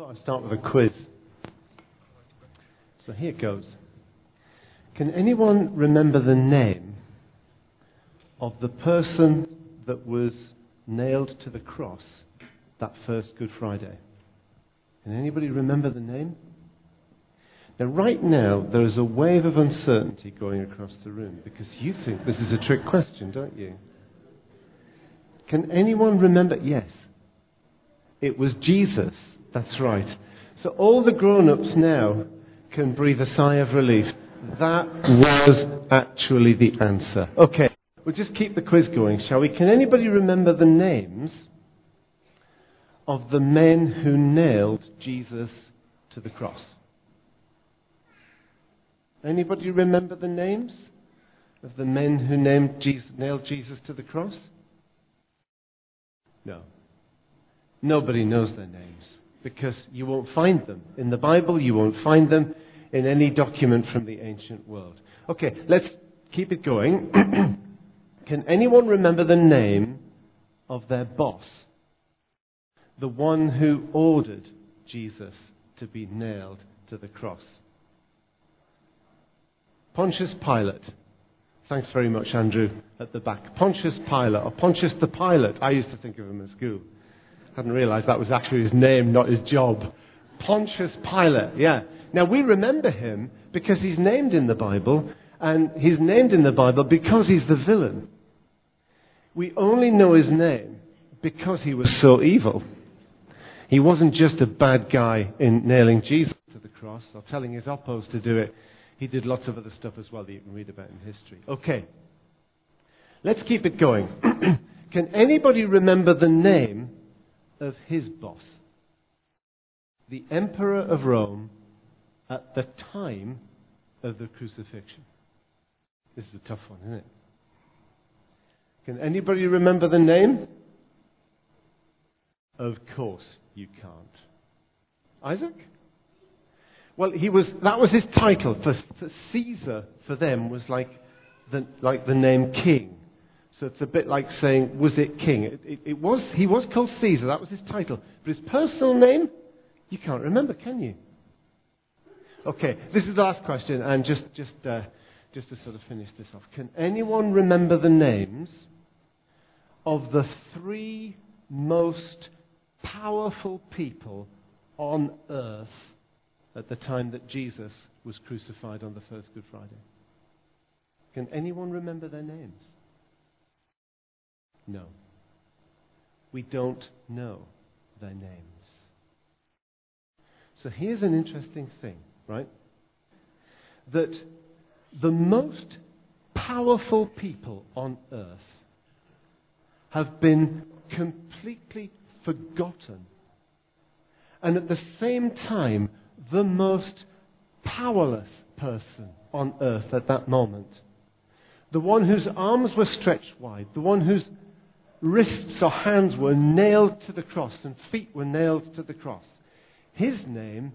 thought I'd start with a quiz. So here it goes. Can anyone remember the name of the person that was nailed to the cross that first Good Friday? Can anybody remember the name? Now, right now, there is a wave of uncertainty going across the room because you think this is a trick question, don't you? Can anyone remember? Yes. It was Jesus. That's right. So all the grown ups now can breathe a sigh of relief. That was actually the answer. Okay, we'll just keep the quiz going, shall we? Can anybody remember the names of the men who nailed Jesus to the cross? Anybody remember the names of the men who Jesus, nailed Jesus to the cross? No. Nobody knows their names because you won't find them. In the Bible, you won't find them in any document from the ancient world. Okay, let's keep it going. Can anyone remember the name of their boss? The one who ordered Jesus to be nailed to the cross. Pontius Pilate. Thanks very much, Andrew, at the back. Pontius Pilate, or Pontius the Pilot. I used to think of him as school. Hadn't realized that was actually his name, not his job. Pontius Pilate, yeah. Now we remember him because he's named in the Bible, and he's named in the Bible because he's the villain. We only know his name because he was so evil. He wasn't just a bad guy in nailing Jesus to the cross or telling his oppos to do it. He did lots of other stuff as well that you can read about in history. Okay. Let's keep it going. can anybody remember the name of his boss? The Emperor of Rome at the time of the crucifixion. This is a tough one, isn't it? Can anybody remember the name? Of course you can't. Isaac? Well, he was, that was his title. For, for Caesar, for them, was like the, like the name king. So it's a bit like saying, was it king? It, it, it was, he was called Caesar, that was his title. But his personal name, you can't remember, can you? Okay, this is the last question, and just, just, uh, just to sort of finish this off. Can anyone remember the names of the three most powerful people on earth at the time that Jesus was crucified on the first Good Friday? Can anyone remember their names? No. We don't know their names. So here's an interesting thing, right? That the most powerful people on earth have been completely forgotten. And at the same time, the most powerless person on earth at that moment. The one whose arms were stretched wide, the one whose wrists or hands were nailed to the cross and feet were nailed to the cross. His name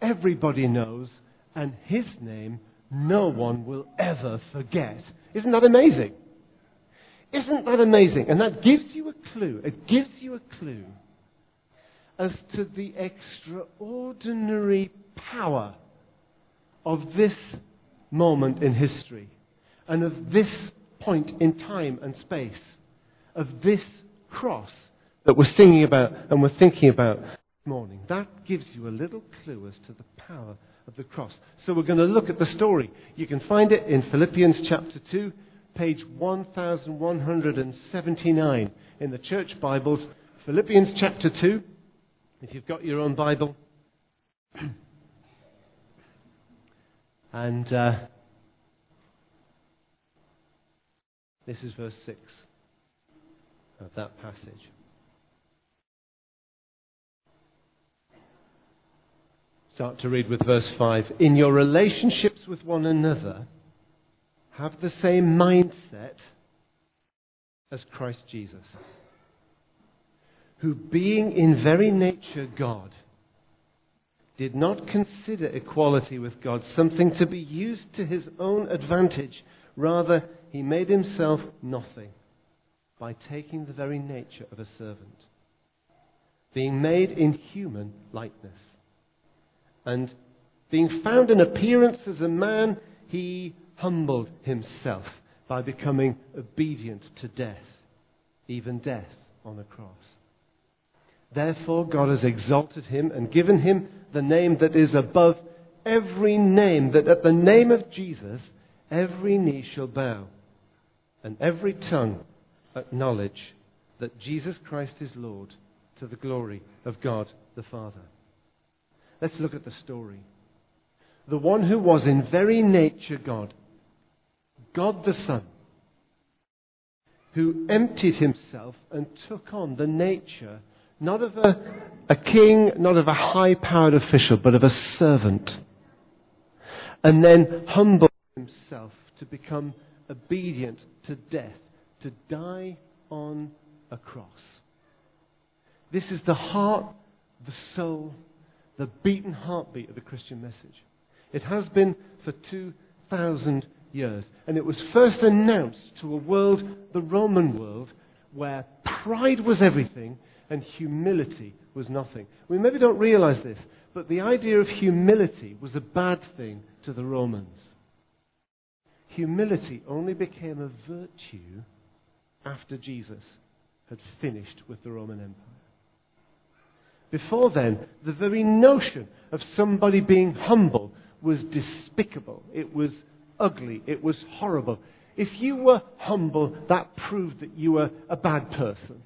everybody knows, and his name no one will ever forget. Isn't that amazing? Isn't that amazing? And that gives you a clue. It gives you a clue as to the extraordinary power of this moment in history and of this point in time and space, of this cross that we're singing about and we're thinking about this morning. That gives you a little clue as to the power of the cross. So we're going to look at the story. You can find it in Philippians chapter 2, page 1179 in the church Bibles. Philippians chapter 2, if you've got your own Bible. and uh, this is verse 6 of that passage. Start to read with verse 5. In your relationships with one another, have the same mindset as Christ Jesus who, being in very nature God, did not consider equality with God something to be used to his own advantage. Rather, he made himself nothing by taking the very nature of a servant, being made in human likeness. And being found in appearance as a man, he humbled himself by becoming obedient to death, even death on a cross. Therefore, God has exalted him and given him the name that is above every name, that at the name of Jesus every knee shall bow and every tongue acknowledge that Jesus Christ is Lord to the glory of God the Father. Let's look at the story. The one who was in very nature God, God the Son, who emptied himself and took on the nature not of a, a king, not of a high powered official, but of a servant, and then humbled himself to become obedient to death, to die on a cross. This is the heart, the soul, the beaten heartbeat of the Christian message. It has been for 2,000 years. And it was first announced to a world, the Roman world, where pride was everything and humility was nothing. We maybe don't realize this, but the idea of humility was a bad thing to the Romans. Humility only became a virtue after Jesus had finished with the Roman Empire. Before then, the very notion of somebody being humble was despicable. It was ugly. It was horrible. If you were humble, that proved that you were a bad person.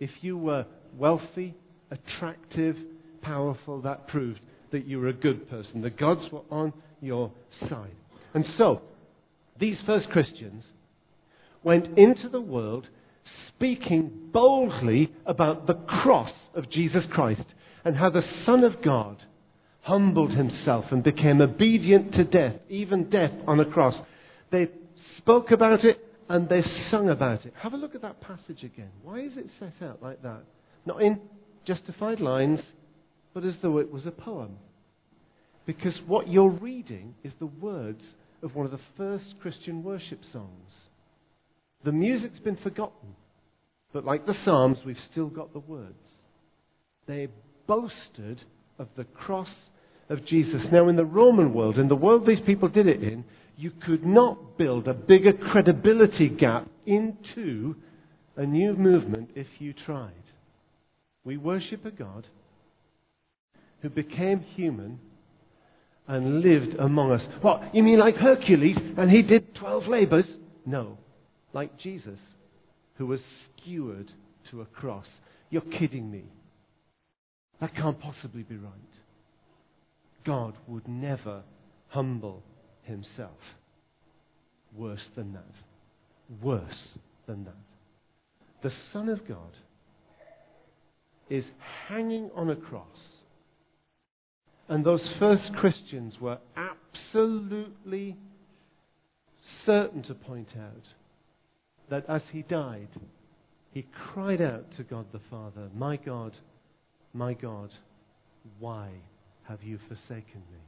If you were wealthy, attractive, powerful, that proved that you were a good person. The gods were on your side. And so, these first Christians went into the world speaking boldly about the cross of Jesus Christ and how the Son of God humbled himself and became obedient to death, even death on a cross. They spoke about it and they sung about it. Have a look at that passage again. Why is it set out like that? Not in justified lines, but as though it was a poem. Because what you're reading is the words of one of the first Christian worship songs. The music's been forgotten, but like the Psalms, we've still got the words. They boasted of the cross of Jesus. Now, in the Roman world, in the world these people did it in, you could not build a bigger credibility gap into a new movement if you tried. We worship a God who became human and lived among us. What? You mean like Hercules and he did 12 labors? No. Like Jesus, who was skewered to a cross. You're kidding me. That can't possibly be right. God would never humble himself. Worse than that. Worse than that. The Son of God is hanging on a cross. And those first Christians were absolutely certain to point out that as he died, he cried out to God the Father, My God, my God, why have you forsaken me?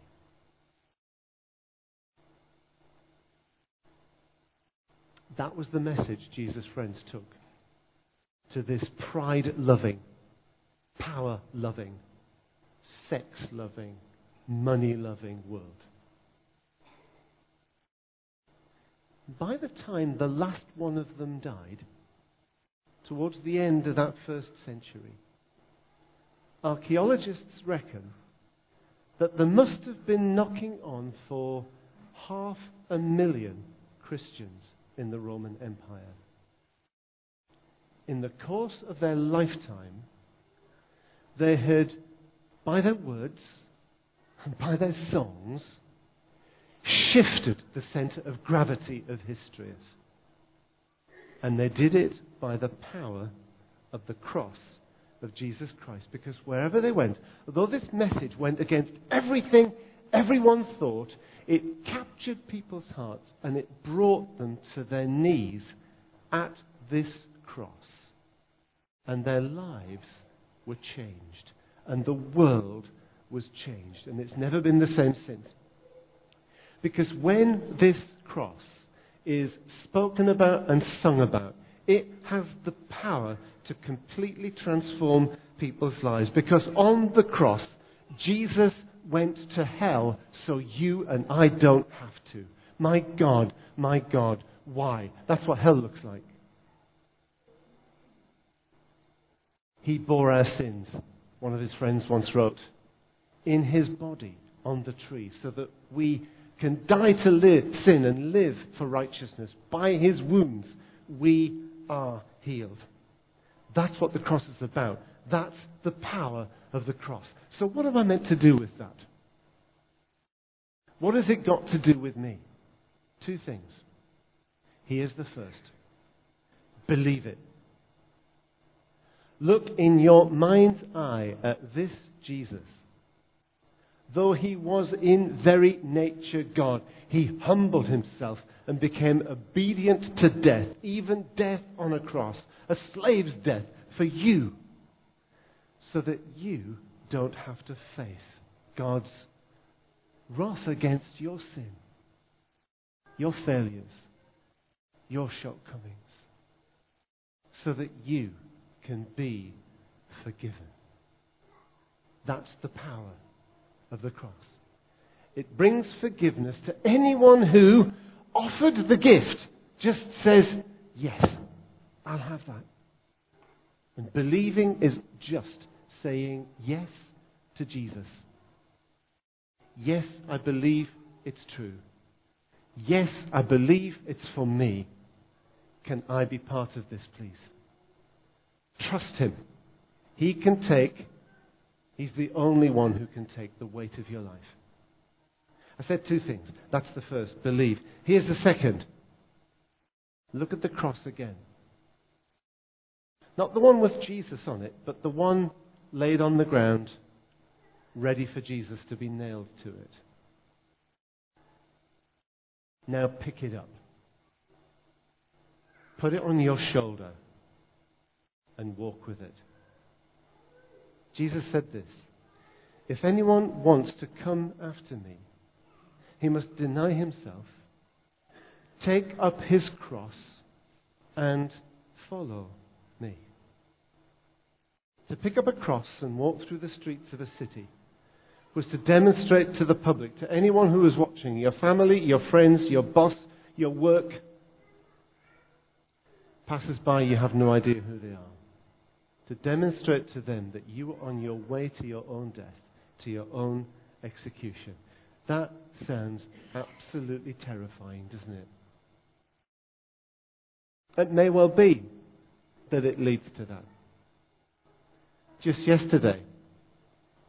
That was the message Jesus' friends took to this pride loving, power loving, sex loving, money loving world. By the time the last one of them died, towards the end of that first century, archaeologists reckon that there must have been knocking on for half a million Christians in the Roman Empire. In the course of their lifetime, they had, by their words and by their songs, shifted the center of gravity of history. And they did it by the power of the cross of Jesus Christ. Because wherever they went, although this message went against everything everyone thought, it captured people's hearts and it brought them to their knees at this cross. And their lives were changed. And the world was changed. And it's never been the same since. Because when this cross is spoken about and sung about, it has the power to completely transform people's lives. Because on the cross, Jesus went to hell so you and I don't have to. My God, my God, why? That's what hell looks like. He bore our sins, one of his friends once wrote, in his body on the tree so that we can die to live, sin and live for righteousness. By his wounds, we are healed. That's what the cross is about. That's the power of the cross. So, what am I meant to do with that? What has it got to do with me? Two things. Here's the first believe it. Look in your mind's eye at this Jesus. Though he was in very nature God, he humbled himself and became obedient to death, even death on a cross, a slave's death for you, so that you don't have to face God's wrath against your sin, your failures, your shortcomings, so that you can be forgiven. That's the power of the cross. It brings forgiveness to anyone who, offered the gift, just says, Yes, I'll have that. And believing is just saying yes to Jesus. Yes, I believe it's true. Yes, I believe it's for me. Can I be part of this, please? Trust Him. He can take, He's the only one who can take the weight of your life. I said two things. That's the first, believe. Here's the second. Look at the cross again. Not the one with Jesus on it, but the one laid on the ground, ready for Jesus to be nailed to it. Now pick it up. Put it on your shoulder and walk with it. Jesus said this If anyone wants to come after me, he must deny himself, take up his cross, and follow me. To pick up a cross and walk through the streets of a city was to demonstrate to the public, to anyone who was watching, your family, your friends, your boss, your work, passers by, you have no idea who they are. To demonstrate to them that you are on your way to your own death, to your own execution. That sounds absolutely terrifying, doesn't it? It may well be that it leads to that. Just yesterday,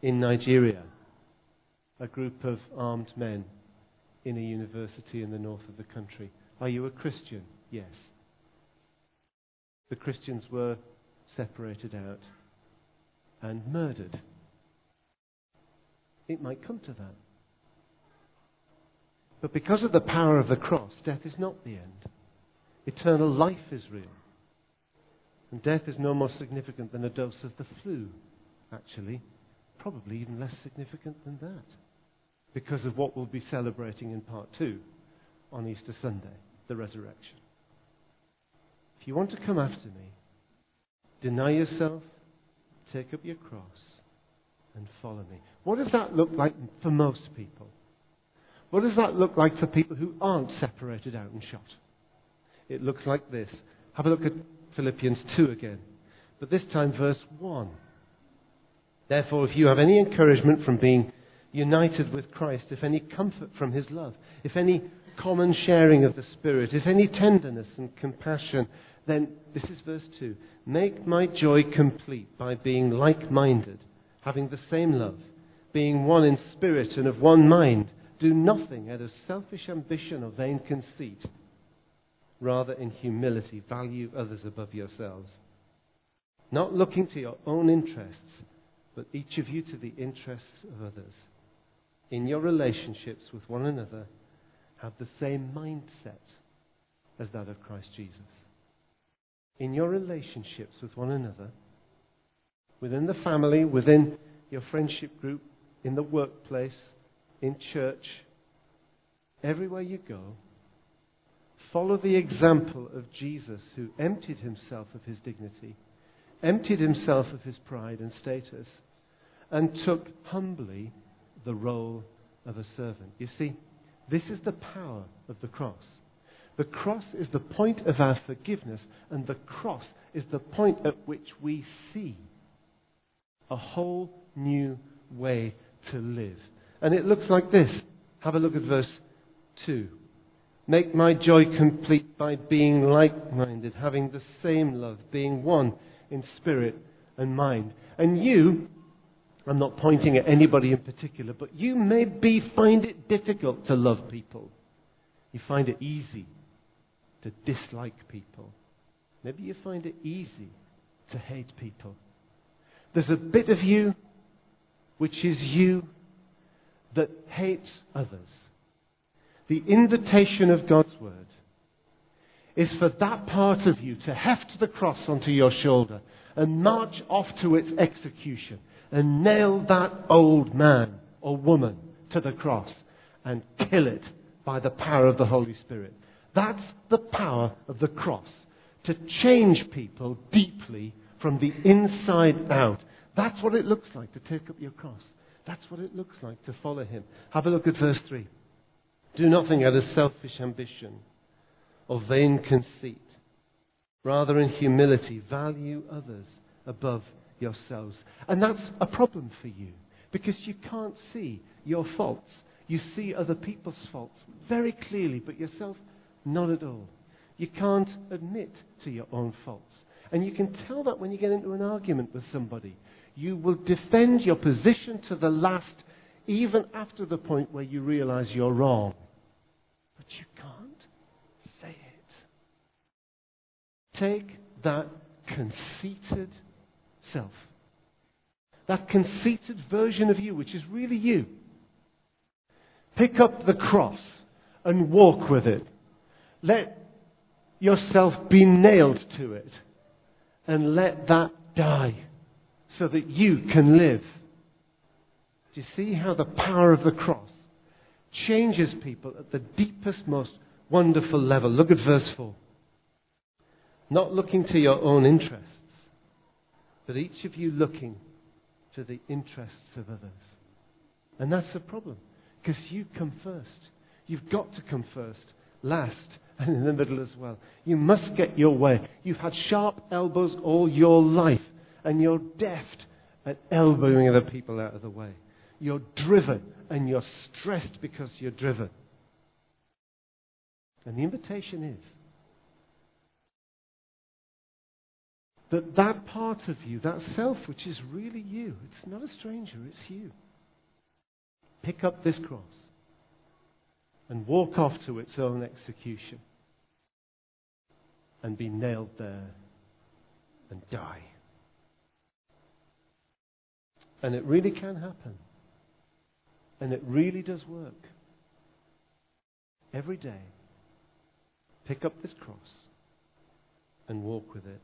in Nigeria, a group of armed men in a university in the north of the country. Are you a Christian? Yes. The Christians were separated out and murdered. It might come to that. But because of the power of the cross, death is not the end. Eternal life is real. And death is no more significant than a dose of the flu, actually. Probably even less significant than that. Because of what we'll be celebrating in part two on Easter Sunday, the resurrection. If you want to come after me, deny yourself, take up your cross, and follow me. What does that look like for most people? What does that look like for people who aren't separated out and shot? It looks like this. Have a look at Philippians 2 again. But this time, verse 1. Therefore, if you have any encouragement from being united with Christ, if any comfort from his love, if any common sharing of the Spirit, if any tenderness and compassion, then this is verse 2 make my joy complete by being like minded, having the same love, being one in spirit and of one mind. Do nothing out of selfish ambition or vain conceit Rather, in humility, value others above yourselves. Not looking to your own interests, but each of you to the interests of others. In your relationships with one another, have the same mindset as that of Christ Jesus. In your relationships with one another, within the family, within your friendship group, in the workplace, in church, everywhere you go, Follow the example of Jesus who emptied himself of his dignity, emptied himself of his pride and status, and took humbly the role of a servant. You see, this is the power of the cross. The cross is the point of our forgiveness, and the cross is the point at which we see a whole new way to live. And it looks like this. Have a look at verse 2. Make my joy complete by being like minded, having the same love, being one in spirit and mind. And you, I'm not pointing at anybody in particular, but you maybe find it difficult to love people. You find it easy to dislike people. Maybe you find it easy to hate people. There's a bit of you which is you that hates others. The invitation of God's word is for that part of you to heft the cross onto your shoulder and march off to its execution and nail that old man or woman to the cross and kill it by the power of the Holy Spirit. That's the power of the cross to change people deeply from the inside out. That's what it looks like to take up your cross. That's what it looks like to follow him. Have a look at verse 3. Do nothing out of selfish ambition or vain conceit. Rather, in humility, value others above yourselves. And that's a problem for you because you can't see your faults. You see other people's faults very clearly, but yourself, not at all. You can't admit to your own faults. And you can tell that when you get into an argument with somebody. You will defend your position to the last, even after the point where you realize you're wrong. But you can't say it. Take that conceited self, that conceited version of you, which is really you. Pick up the cross and walk with it. Let yourself be nailed to it and let that die so that you can live. Do you see how the power of the cross changes people at the deepest, most wonderful level? Look at verse 4. Not looking to your own interests, but each of you looking to the interests of others. And that's the problem, because you come first. You've got to come first, last, and in the middle as well. You must get your way. You've had sharp elbows all your life and you're deft at elbowing other people out of the way. You're driven and you're stressed because you're driven. And the invitation is that that part of you, that self which is really you, it's not a stranger, it's you. Pick up this cross and walk off to its own execution and be nailed there and die. And it really can happen. And it really does work. Every day, pick up this cross and walk with it.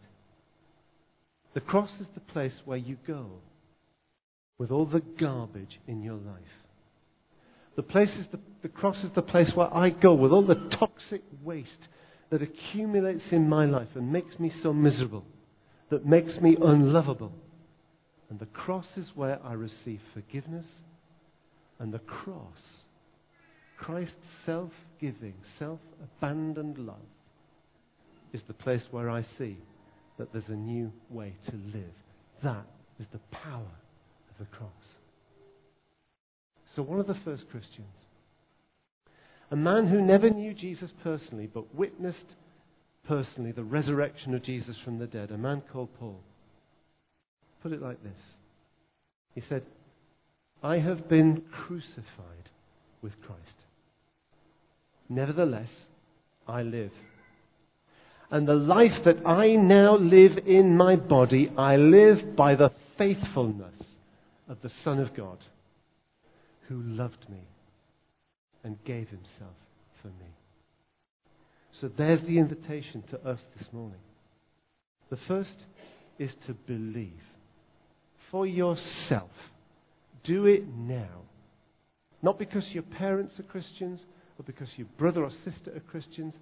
The cross is the place where you go with all the garbage in your life. The, place is the, the cross is the place where I go with all the toxic waste that accumulates in my life and makes me so miserable, that makes me unlovable. And the cross is where I receive forgiveness. And the cross, Christ's self giving, self abandoned love, is the place where I see that there's a new way to live. That is the power of the cross. So, one of the first Christians, a man who never knew Jesus personally but witnessed personally the resurrection of Jesus from the dead, a man called Paul put it like this He said, I have been crucified with Christ. Nevertheless, I live. And the life that I now live in my body, I live by the faithfulness of the Son of God, who loved me and gave himself for me. So there's the invitation to us this morning. The first is to believe for yourself. Do it now. Not because your parents are Christians, or because your brother or sister are Christians,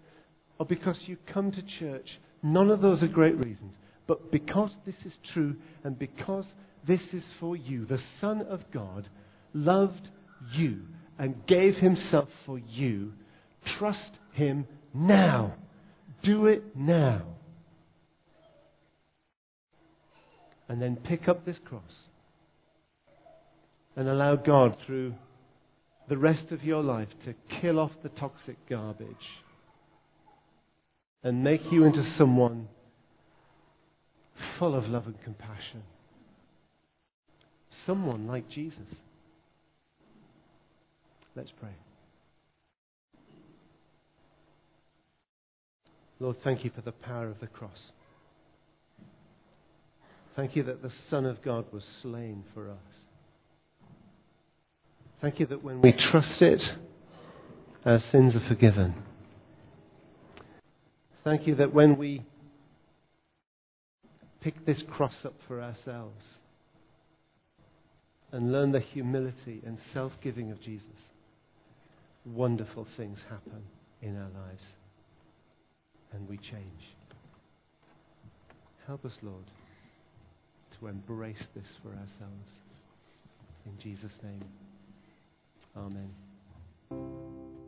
or because you come to church. None of those are great reasons. But because this is true and because this is for you, the Son of God loved you and gave himself for you. Trust him now. Do it now. And then pick up this cross and allow God through the rest of your life to kill off the toxic garbage and make you into someone full of love and compassion. Someone like Jesus. Let's pray. Lord, thank you for the power of the cross. Thank you that the Son of God was slain for us. Thank you that when we trust it, our sins are forgiven. Thank you that when we pick this cross up for ourselves and learn the humility and self giving of Jesus, wonderful things happen in our lives and we change. Help us, Lord, to embrace this for ourselves. In Jesus' name. Amen.